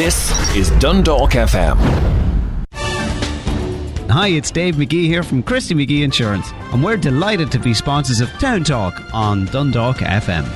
This is Dundalk FM. Hi, it's Dave McGee here from Christy McGee Insurance, and we're delighted to be sponsors of Town Talk on Dundalk FM.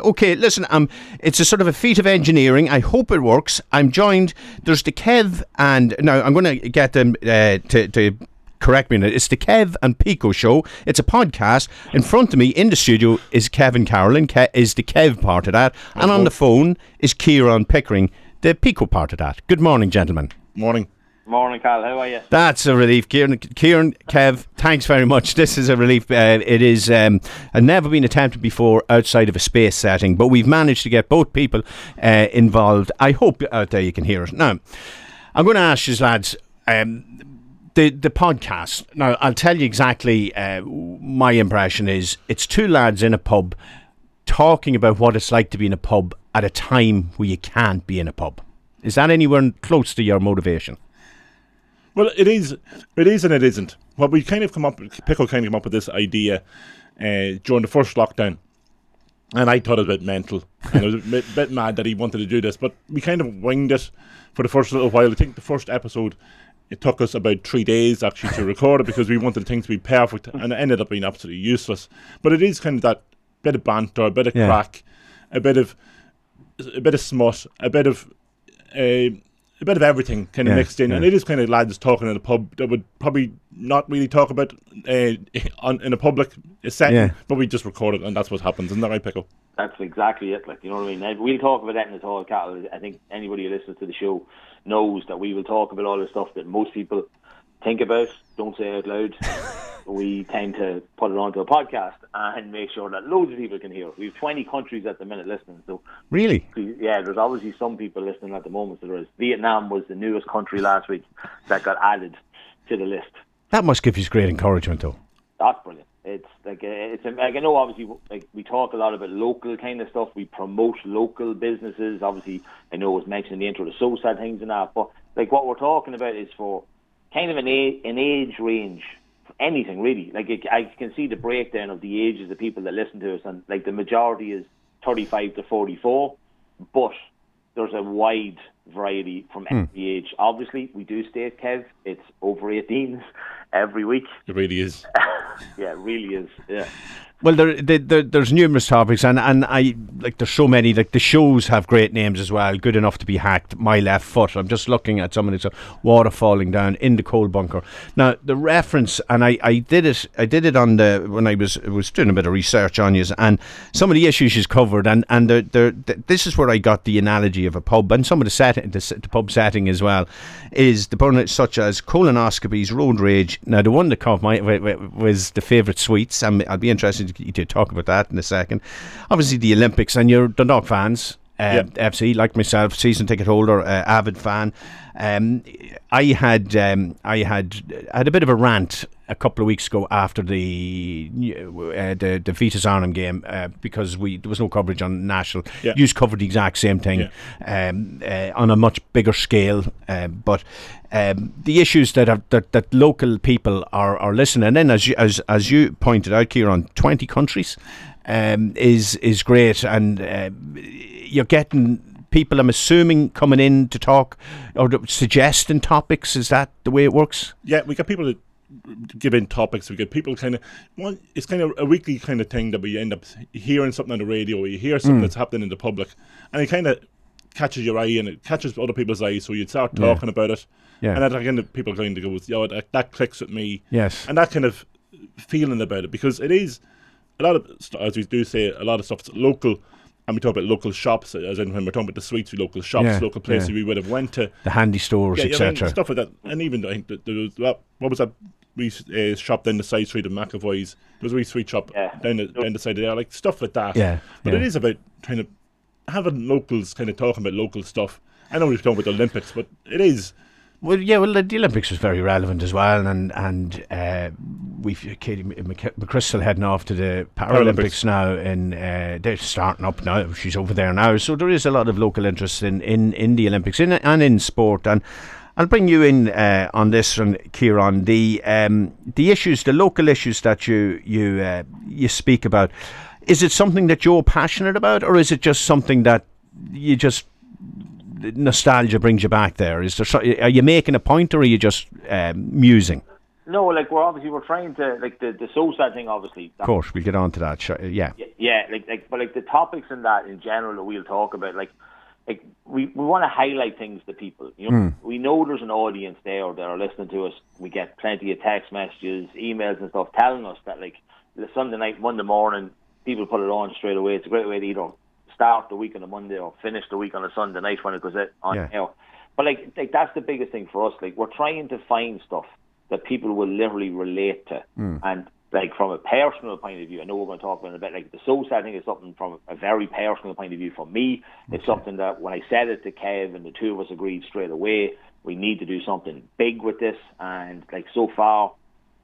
Okay, listen, um, it's a sort of a feat of engineering. I hope it works. I'm joined. There's the Kev, and now I'm going to get them uh, to, to correct me on it. It's the Kev and Pico show. It's a podcast. In front of me in the studio is Kevin Carolan, Ke- is the Kev part of that. And on the phone is Kieran Pickering, the Pico part of that. Good morning, gentlemen. Morning. Morning, Carl. How are you? That's a relief, Kieran. Kieran, Kev, thanks very much. This is a relief. Uh, it is um, had never been attempted before outside of a space setting, but we've managed to get both people uh, involved. I hope out there you can hear it. Now, I'm going to ask you, lads. Um, the the podcast. Now, I'll tell you exactly. Uh, my impression is it's two lads in a pub talking about what it's like to be in a pub at a time where you can't be in a pub. Is that anywhere close to your motivation? Well, it is. It is and it isn't. Well, we kind of come up. Pickle kind of come up with this idea uh, during the first lockdown, and I thought it was a bit mental. and I was a bit, bit mad that he wanted to do this, but we kind of winged it for the first little while. I think the first episode. It took us about three days actually to record it because we wanted things to be perfect, and it ended up being absolutely useless. But it is kind of that bit of banter, a bit of Yeah. crack, a bit of a bit of smut, a bit of uh, a bit of everything kind of Yeah, mixed in, and it is kind of lads talking in a pub that would probably not really talk about uh, on, in a public setting, Yeah. but we just record it, and that's what happens. Isn't that right, Pickle? That's exactly it. Like you know what I mean. We'll talk about that in the talk, Carl. I think anybody who listens to the show knows that we will talk about all the stuff that most people think about, don't say out loud. we tend to put it onto a podcast and make sure that loads of people can hear. We have 20 countries at the minute listening, so Really? yeah, there's obviously some people listening at the moment. So there is. Vietnam was the newest country last week that got added to the list. That must give you great encouragement, though. That's brilliant. It's like it's like I know obviously like we talk a lot about local kind of stuff. We promote local businesses. Obviously, I know it was mentioned in the intro the SOSAD things and that, but like what we're talking about is for kind of an age, an age range anything really. Like it, I can see the breakdown of the ages of people that listen to us, and like the majority is 35 to 44, but there's a wide variety from hmm. every age. Obviously, we do state Kev, it's over 18s every week. It really is. Yeah, it really is. Yeah. Well, there, there, there, there's numerous topics, and, and I like there's so many. Like the shows have great names as well, good enough to be hacked. My left foot. I'm just looking at some of this water falling down in the coal bunker. Now the reference, and I, I did it. I did it on the when I was was doing a bit of research on you, and some of the issues she's covered, and and the, the, the, this is where I got the analogy of a pub, and some of the setting, the, the pub setting as well, is the burnout such as colonoscopies, road rage. Now the one that caught my wa- wa- was the favourite sweets. and I'll be interested to, to talk about that in a second. Obviously the Olympics, and you're Dundalk fans. Uh, FC, like myself, season ticket holder, uh, avid fan. Um, I had um, I had I had a bit of a rant a couple of weeks ago after the uh, the the Vitesse Arnhem game uh, because we there was no coverage on national. Yeah. You covered the exact same thing um, uh, on a much bigger scale, uh, but. Um, the issues that, are, that that local people are, are listening, and then as you, as as you pointed out, Kieran, twenty countries um, is is great, and uh, you're getting people. I'm assuming coming in to talk or to suggesting topics. Is that the way it works? Yeah, we get people to give in topics. We get people kind of, well, it's kind of a weekly kind of thing that we end up hearing something on the radio, or you hear something Mm. that's happening in the public, and it kind of catches your eye and it catches other people's eyes, so you start Yeah. talking about it. Yeah. And then again, people are going to go, yo, that, that clicks with me. Yes. And that kind of feeling about it, because it is a lot of, as we do say, a lot of stuff's local. And we talk about local shops, as in when we're talking about the sweets, we local shops, Yeah, local places yeah. we would have went to. The handy stores, Yeah, yeah, etc. stuff like that. And even I think that there was what, what was that wee uh, shop down the side street of McAvoy's? There was a wee sweet shop down the down the side of there, like stuff like that. Yeah, but yeah. it is about trying to having locals kind of talking about local stuff. I know we've talked about the Olympics, but it is. Well, yeah, well, the, the Olympics was very relevant as well, and and uh, we've Katie Mc- McCrystal heading off to the Paralympics, Paralympics. now, and uh, they're starting up now. She's over there now, so there is a lot of local interest in in, in the Olympics in, and in sport. And I'll bring you in uh, on this one, Kieran. The um, the issues, the local issues that you you uh, you speak about, is it something that you're passionate about, or is it just something that you just nostalgia brings you back there? Is there? Are you making a point, or are you just um, musing? No, like we're obviously we're trying to like the the so sad thing. Obviously, Of course, we'll get on to that. Sure, Yeah. Yeah, yeah, like like but like the topics in that in general that we'll talk about, like like we, we want to highlight things to people. You know, we know there's an audience there that are listening to us. We get plenty of text messages, emails, and stuff telling us that like the Sunday night, Monday morning, people put it on straight away. It's a great way to either start the week on a Monday or finish the week on a Sunday night when it goes out on Yeah. air. But like like that's the biggest thing for us. Like we're trying to find stuff that people will literally relate to, hmm. and like from a personal point of view, I know we're going to talk about it a bit. Like the SOSAD thing is something from a very personal point of view for me. It's something that when I said it to Kev and the two of us agreed straight away, we need to do something big with this. And like so far,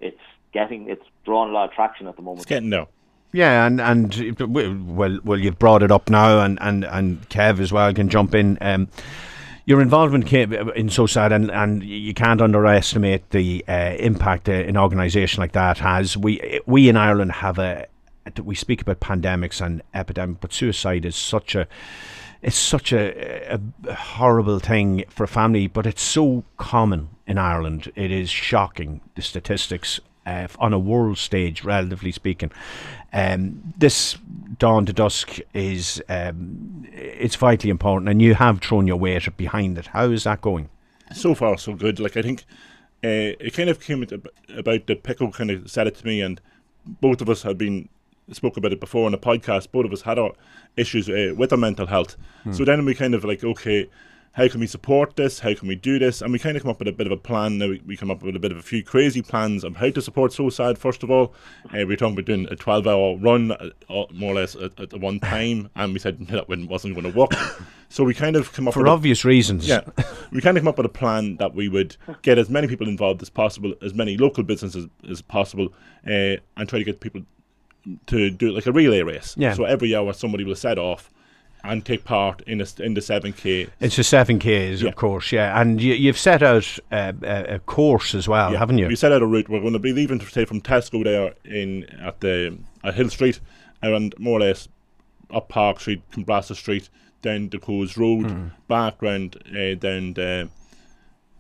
it's getting it's drawing a lot of traction at the moment. It's getting there. Yeah, and and well, well, you've brought it up now, and and and Kev as well can jump in. Um, your involvement in SOSAD, and and you can't underestimate the uh, impact uh, an organisation like that has. We we in Ireland have a we speak about pandemics and epidemic, but suicide is such a it's such a, a horrible thing for a family, but it's so common in Ireland. It is shocking the statistics uh, on a world stage, relatively speaking. Um, this dawn to dusk is um, it's vitally important, and you have thrown your weight behind it. How is that going? so far so good. Like I think uh, it kind of came about the Pico kind of said it to me, and both of us had been spoke about it before on the podcast. Both of us had our issues uh, with our mental health. So then we kind of like, okay, how can we support this? How can we do this? And we kind of come up with a bit of a plan. Now we, we come up with a bit of a few crazy plans of how to support Suicide. First of all, uh, we are talking about doing a twelve-hour run, uh, uh, more or less at, at one time, and we said that wasn't going to work. So we kind of come up For with a- obvious reasons. yeah, we kind of come up with a plan that we would get as many people involved as possible, as many local businesses as possible, uh, and try to get people to do like a relay race. Yeah. So every hour somebody will set off and take part in a, in the seven k. It's the seven Ks, Yeah. of course, yeah, and you, you've set out a, a course as well, haven't you? We set out a route. We're going to be leaving, say, from Tesco there in at the at Hill Street, and more or less up Park Street, Cumbrass Street, down the Coes Road, Hmm. back round uh, down the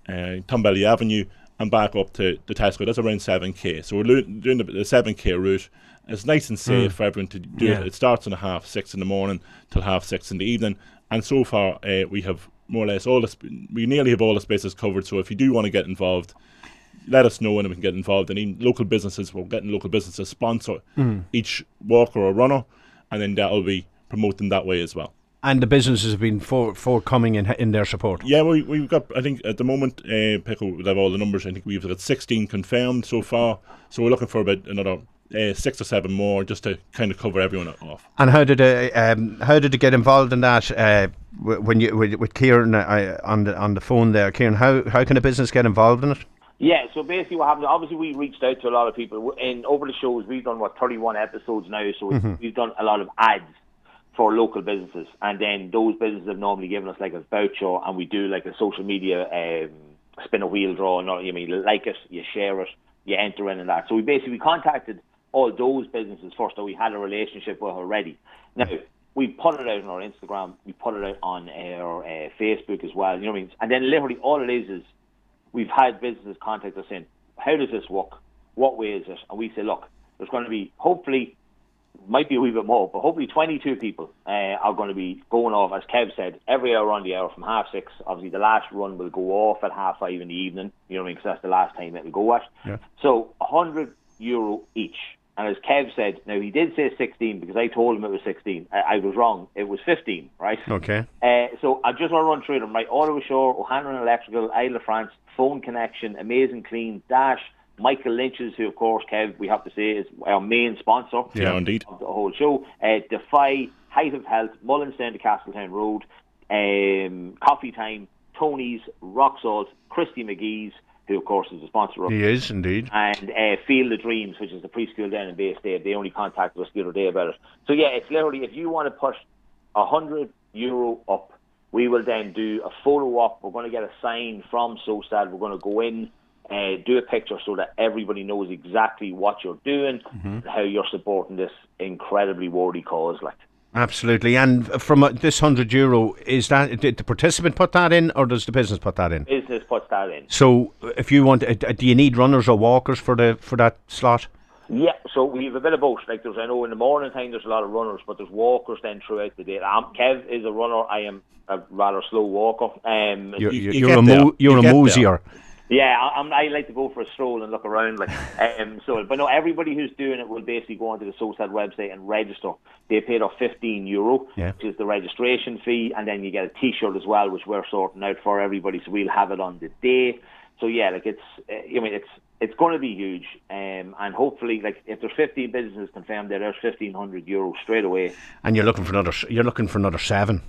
uh, Tumbelly Avenue, and back up to the Tesco. That's around seven k. So we're lo- doing the, the seven k route. It's nice and safe for everyone to do. Yeah. it. It starts on a half six in the morning till half six in the evening, and so far uh, we have more or less all the sp- we nearly have all the spaces covered. So if you do want to get involved, let us know and we can get involved. And even local businesses, we're getting local businesses sponsor each walker or runner, and then that'll be promoting that way as well. And the businesses have been for, forthcoming in, in their support. Yeah, we, we've got, I think at the moment, uh, Pico will have all the numbers. I think we've got 16 confirmed so far. So we're looking for about another uh, six or seven more just to kind of cover everyone off. And how did uh, um, how did you get involved in that? Uh, when you with, with Kieran uh, on the on the phone there, Kieran, how how can a business get involved in it? Yeah, so basically what happened, obviously we reached out to a lot of people. And over the shows, we've done, what, 31 episodes now, so we've- we've done a lot of ads for local businesses. And then those businesses have normally given us like a voucher, and we do like a social media um, spin a wheel draw. No, you mean like it, you share it, you enter in and that. So we basically contacted all those businesses first that we had a relationship with already. Now, we put it out on our Instagram, we put it out on our uh, Facebook as well, you know what I mean? And then literally all it is is we've had businesses contact us saying, how does this work? What way is it? And we say, look, there's going to be, hopefully, might be a wee bit more, but hopefully 22 people uh, are going to be going off, as Kev said, every hour on the hour from half six. Obviously, the last run will go off at half five in the evening, you know what I mean, because that's the last time it will go at. Yeah. So 100 euro each. And as Kev said, now he did say 16 because I told him it was 16. I, I was wrong. It was 15, right? Okay. Uh, so I just want to run through them, right? Auto Shore, O'Hanlon Electrical, Isle of France, Phone Connection, Amazing Clean, Dash, Michael Lynch's, who of course, Kev, we have to say is our main sponsor Yeah, indeed. of the whole show. Uh, Defy, Height of Health, Mullins down to Castletown Road, um, Coffee Time, Tony's, Rock Salt, Christy McGee's, who of course is the sponsor of He is indeed. and uh, Field of Dreams, which is the preschool down in Bay Estate. They only contacted us the other day about it. So yeah, it's literally if you want to put a hundred euro up, we will then do a photo op. We're going to get a sign from So Sad. We're going to go in, uh, do a picture so that everybody knows exactly what you're doing and how you're supporting this incredibly worthy cause. Like Absolutely. And from uh, this hundred euro, is that did the participant put that in, or does the business put that in? Business puts that in. So, if you want, uh, do you need runners or walkers for the for that slot? Yeah, so we have a bit of both. Like there's, I know in the morning time there's a lot of runners, but there's walkers then throughout the day. Um, Kev is a runner. I am a rather slow walker. Um, You're, you you're a there. mo- you're You a get there. Yeah, I, I'm, like to go for a stroll and look around. Like, um, so, but no, everybody who's doing it will basically go onto the SOSAD website and register. They paid off 15 euro, Yeah. which is the registration fee, and then you get a T-shirt as well, which we're sorting out for everybody. So we'll have it on the day. So yeah, like it's, uh, I mean, it's it's going to be huge, um, and hopefully, like if there's 15 businesses confirmed, there, there's 1500 euros straight away. And you're looking for another. You're looking for another seven.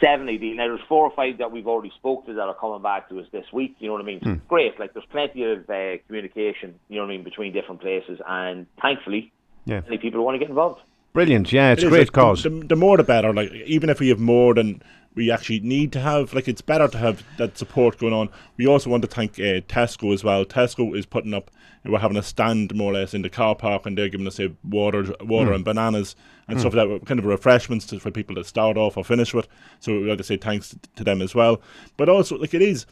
Seven AD. Now there's four or five that we've already spoke to that are coming back to us this week. You know what I mean? So it's great. Like there's plenty of uh, communication. You know what I mean between different places, and thankfully, Yeah. many people want to get involved. Brilliant. Yeah, it's It a great like, cause. The, the more the better. Like even if we have more than we actually need to have, like it's better to have that support going on. We also want to thank uh, Tesco as well. Tesco is putting up. We're having a stand more or less in the car park, and they're giving us say water, water and bananas and stuff like that, kind of refreshments to, for people to start off or finish with. So we'd like to say thanks to them as well. But also, like it is,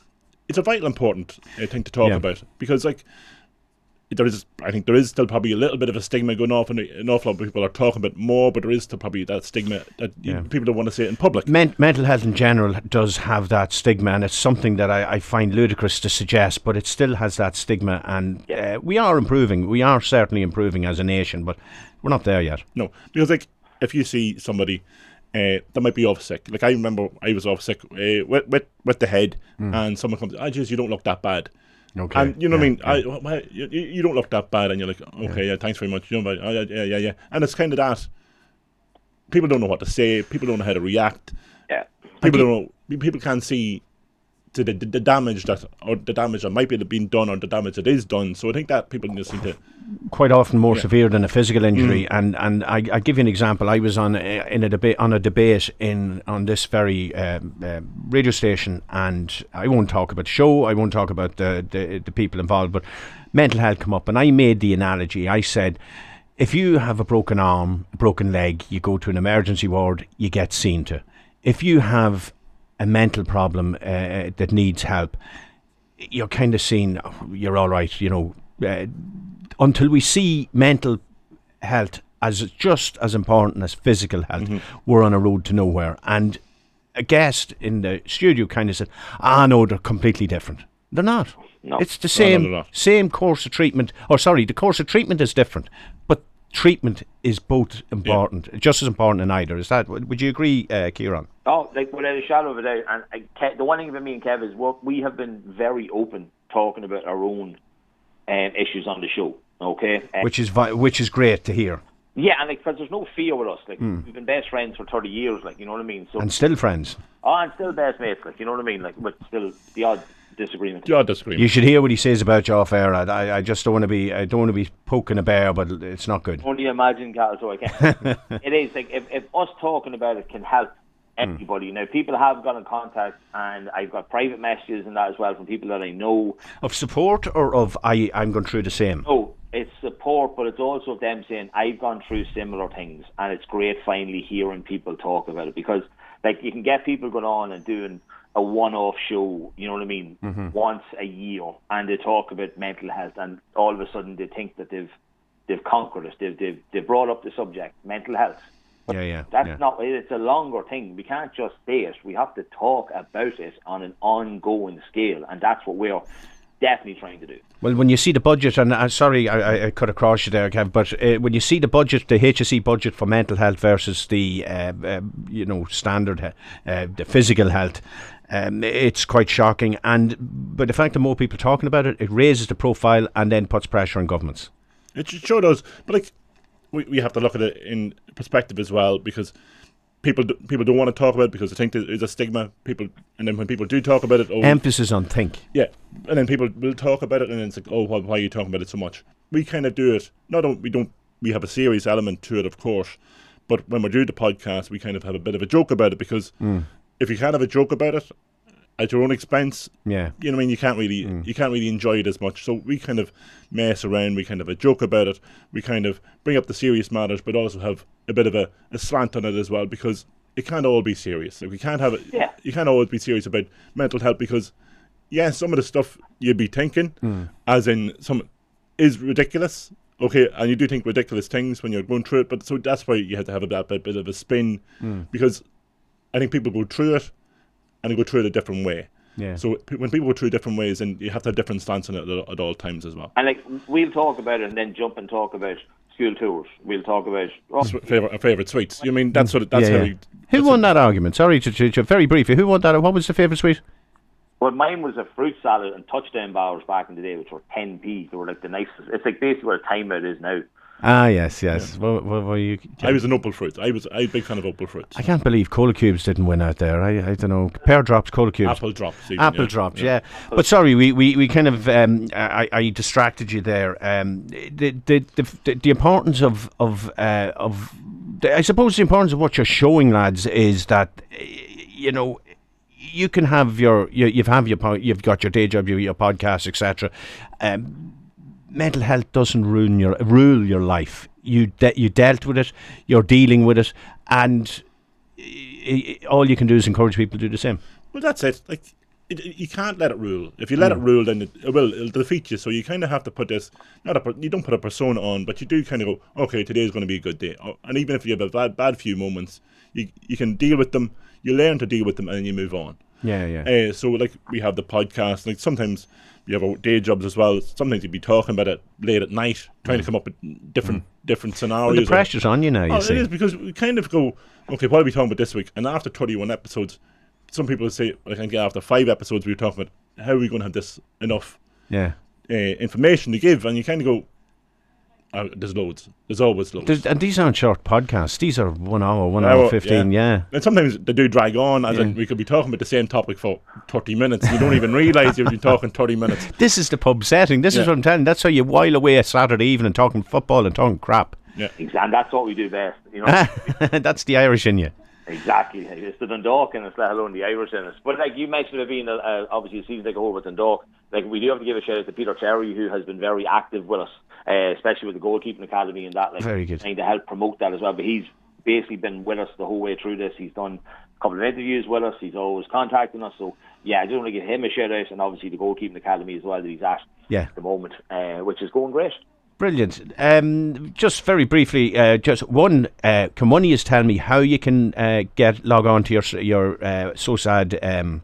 it's a vital important uh, thing to talk Yeah. about because like there is, I think there is still probably a little bit of a stigma going off, and an awful lot of people are talking about more, but there is still probably that stigma that Yeah. people don't want to say it in public. Men- mental health in general does have that stigma, and it's something that I, I find ludicrous to suggest, but it still has that stigma. And uh, we are improving. We are certainly improving as a nation, but we're not there yet. No, because like if you see somebody uh, that might be off sick, like I remember I was off sick uh, with, with with the head, and someone comes, "I just you don't look that bad." Okay. And you know Yeah, what I mean? I, why- you, you you don't look that bad, and you're like, okay, yeah, thanks very much. You know, but, oh, yeah, yeah, yeah, yeah. And it's kind of that. People don't know what to say. People don't know how to react. Yeah. People don't know. People can't see to the, the, the damage that or the damage that might be being done or the damage that is done. So I think that people just need to. quite often more severe than a physical injury. Mm. And and I, I give you an example. I was on a, in a debate on a debate in on this very um, uh, radio station, and I won't talk about the show. I won't talk about the, the the people involved, but mental health come up, and I made the analogy. I said. If you have a broken arm, broken leg, you go to an emergency ward, you get seen to. If you have a mental problem uh, that needs help, you're kind of seen, "Oh, you're all right, you know, uh, until we see mental health as just as important as physical health, Mm-hmm. we're on a road to nowhere. And a guest in the studio kind of said, "Ah, no, they're completely different. They're not. No. It's the no, same they're not. same course of treatment. Or sorry, the course of treatment is different, treatment is both important, just as important in either. Is that? Would you agree, uh, Kieran? Oh, like without a shadow of a doubt. And Ke- the one thing about me and Kev is we're, we have been very open talking about our own um, issues on the show. Okay. Uh, Which is vi- which is great to hear, yeah, and like, because there's no fear with us. Like, we've been best friends for 30 years. Like, you know what I mean? So, and still friends. oh, and still best mates. Like, you know what I mean? Like, but still the odd disagreement. Yeah, disagreement. You should hear what he says about you off air. I, I- I just don't want to be. I don't want to be poking a bear, but it's not good. Only imagine, Carl, so I can. it is like if, if us talking about it can help hmm. everybody. Now, people have got in contact, and I've got private messages and that as well from people that I know. Of support or of I? I'm going through the same. Oh, it's support, but it's also them saying I've gone through similar things, and it's great finally hearing people talk about it because, like, you can get people going on and doing a one-off show, you know what I mean, once a year, and they talk about mental health, and all of a sudden they think that they've they've conquered it, they've they've, they've brought up the subject, mental health. Yeah, yeah. That's yeah. not. It's a longer thing. We can't just say it. We have to talk about it on an ongoing scale, and that's what we're definitely trying to do. Well, when you see the budget, and uh, sorry, I, I- I cut across you there, Kev, but uh, when you see the budget, the HSE budget for mental health versus the, uh, uh, you know, standard, uh, uh, the physical health, um, it's quite shocking. And but the fact that more people are talking about it, it raises the profile and then puts pressure on governments. It should sure does, but like we, we have to look at it in perspective as well because people do, people don't want to talk about it because they think there is a stigma. People and then when people do talk about it, oh Emphasis on think. yeah, and then people will talk about it and then it's like oh why, why are you talking about it so much? We kind of do it. Not on- we don't we have a serious element to it of course, but when we do the podcast we kind of have a bit of a joke about it because if you can't have a joke about it, at your own expense, Yeah. you know what I mean. You can't really mm. you can't really enjoy it as much. So we kind of mess around. We kind of a joke about it. We kind of bring up the serious matters, but also have a bit of a, a slant on it as well because it can't all be serious. Like we can't have it. Yeah. You can't always be serious about mental health because yeah, some of the stuff you'd be thinking, mm. as in some is ridiculous. Okay, and you do think ridiculous things when you're going through it, but so that's why you have to have a bit, bit of a spin mm. because I think people go through it and they go through it a different way. Yeah. So when people go through different ways, and you have to have different stance on it at, at all times as well. And like we'll talk about it and then jump and talk about school tours. We'll talk about oh, Favorite, uh, favorite sweets. You mean that's what? That's yeah, how. yeah. We, Who that's won what- that argument? Sorry to, to, to very briefly. Who won that? What was the favourite sweet? Well, mine was a fruit salad and touchdown bars back in the day, which were 10p. They were like the nicest. It's like basically what a timeout is now. Ah, yes, yes. What, what were you? I was an opal fruit. I was I was a big fan of opal fruits. I can't believe Cola Cubes didn't win out there. I, I don't know. Pear drops, Cola Cubes. Apple drops. even, Apple yeah. drops, yeah. But sorry, we, we, we kind of um, I, I distracted you there. Um, the, the, the, the importance of of uh, of the, I suppose the importance of what you're showing, lads, is that uh, you know you can have your you, you've have your po- you've got your day job, your, your podcast, etc. Um, mental health doesn't ruin your rule your life. You de- you dealt with it, you're dealing with it, and i- i- all you can do is encourage people to do the same. Well, that's it. Like it, it- you can't let it rule. If you let Hmm. it rule, then it, it will it'll defeat you. So you kind of have to put this. Not a you don't put a persona on, but you do kind of go, okay, today's going to be a good day. Oh, and even if you have a bad bad few moments, you you can deal with them. You learn to deal with them, and then you move on. Yeah, yeah. Uh, so like we have the podcast. Like sometimes you have our day jobs as well. Sometimes you'd be talking about it late at night, trying to come up with different different scenarios. Well, the or- pressure's on you now. You Oh, see. it is because we kind of go, okay, what are we talking about this week? And after 31 episodes, some people say, I think after five episodes, we were talking about how are we going to have this enough Yeah. uh, information to give? And you kind of go, oh, there's loads. There's always loads. There's, and these aren't short podcasts. These are one hour, one Hour, hour fifteen. Yeah. and sometimes they do drag on, as in Yeah. we could be talking about the same topic for 30 minutes. You don't even realise you've been talking 30 minutes. This is the pub setting. This is what I'm telling. you. That's how you while away a Saturday evening talking football and talking crap. Yeah. And that's what we do best. You know. That's the Irish in you. Exactly. It's the Dundalk and it's let alone the Irish in it. But like you mentioned, it being a, a, obviously a season like a whole with Dundalk. Like we do have to give a shout out to Peter Cherry, who has been very active with us, uh, especially with the goalkeeping academy and that. Like Very good. Trying to help promote that as well. But he's basically been with us the whole way through this. He's done a couple of interviews with us. He's always contacting us. So yeah, I just want to give him a shout out, and obviously the goalkeeping academy as well that he's at Yeah. at the moment, uh, which is going great. Brilliant. Um, just very briefly, uh, just one. Uh, can one of you tell me how you can uh, get log on to your your uh, so sad um,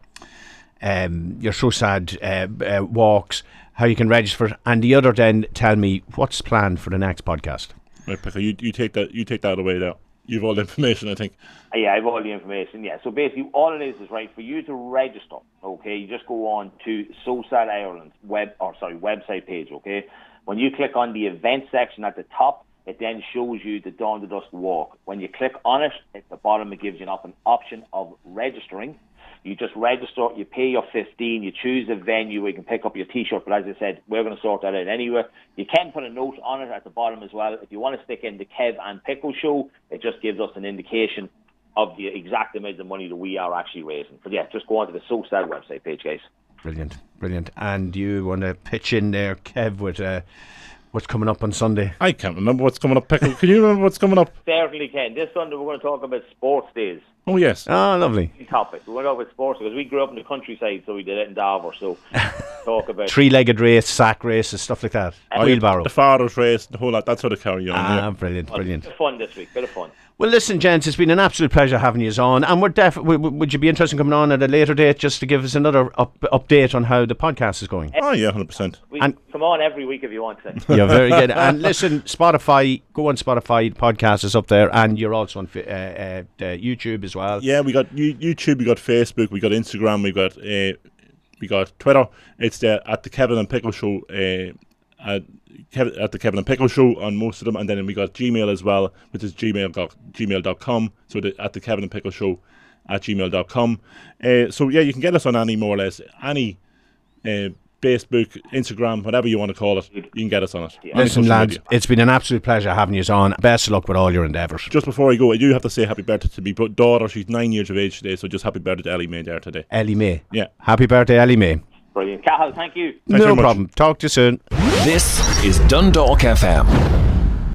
um, your so sad uh, uh, walks? How you can register and the other then tell me what's planned for the next podcast. Right, Picker, you, you take that you take that away there. You've all the information, I think. Uh, Yeah, I have all the information. Yeah, so basically, all it is is right for you to register. Okay, you just go on to SOSAD Ireland web or sorry website page. Okay, when you click on the event section at the top, it then shows you the Dawn to Dusk walk. When you click on it, at the bottom it gives you an option of registering. You just register, you pay your 15, you choose a venue where you can pick up your t-shirt, but as I said, we're going to sort that out anyway. You can put a note on it at the bottom as well. If you want to stick in the Kev and Pickle show, it just gives us an indication of the exact amount of money that we are actually raising. But yeah, just go onto the SoSad website page, guys. Brilliant, brilliant. And you want to pitch in there, Kev, with uh, what's coming up on Sunday? I can't remember what's coming up, Pickle. Can you remember what's coming up? Certainly can. This Sunday we're going to talk about sports days. Oh, yes. Oh, lovely. Topic. We went over with sports because we grew up in the countryside, so we did it in Dover. So talk about Three-legged race, sack races, stuff like that. Wheelbarrow. The father's race, the whole lot. That's how they carry on. Ah, yeah. brilliant, brilliant. bit of fun this week. Bit of fun. Well, listen, gents, it's been an absolute pleasure having you on, and we're def- w- w- would you be interested in coming on at a later date just to give us another up- update on how the podcast is going? Oh, yeah, 100%. We And- come on every week if you want to. You're very good. And listen, Spotify, go on Spotify, the podcast is up there, and you're also on uh, uh, uh, YouTube as well. Yeah, we got YouTube, we got Facebook, we got Instagram, we got uh, we got Twitter. It's the at the Kevin and Pickle Show. Uh, at, at the Kevin and Pickle Show on most of them, and then we got Gmail as well, which is gmail gmail.com. So the, at the Kevin and Pickle Show at gmail.com. Uh, so yeah, you can get us on any more or less any uh, Facebook, Instagram, whatever you want to call it. You can get us on it. Any Listen, lads, media. it's been an absolute pleasure having you on. Best of luck with all your endeavours. Just before I go, I do have to say happy birthday to my daughter. She's nine years of age today, so just happy birthday to Ellie May there today. Ellie May. Yeah. Happy birthday, Ellie May. Brilliant. Cahill, thank you. very no problem. Talk to you soon. This is Dundalk FM.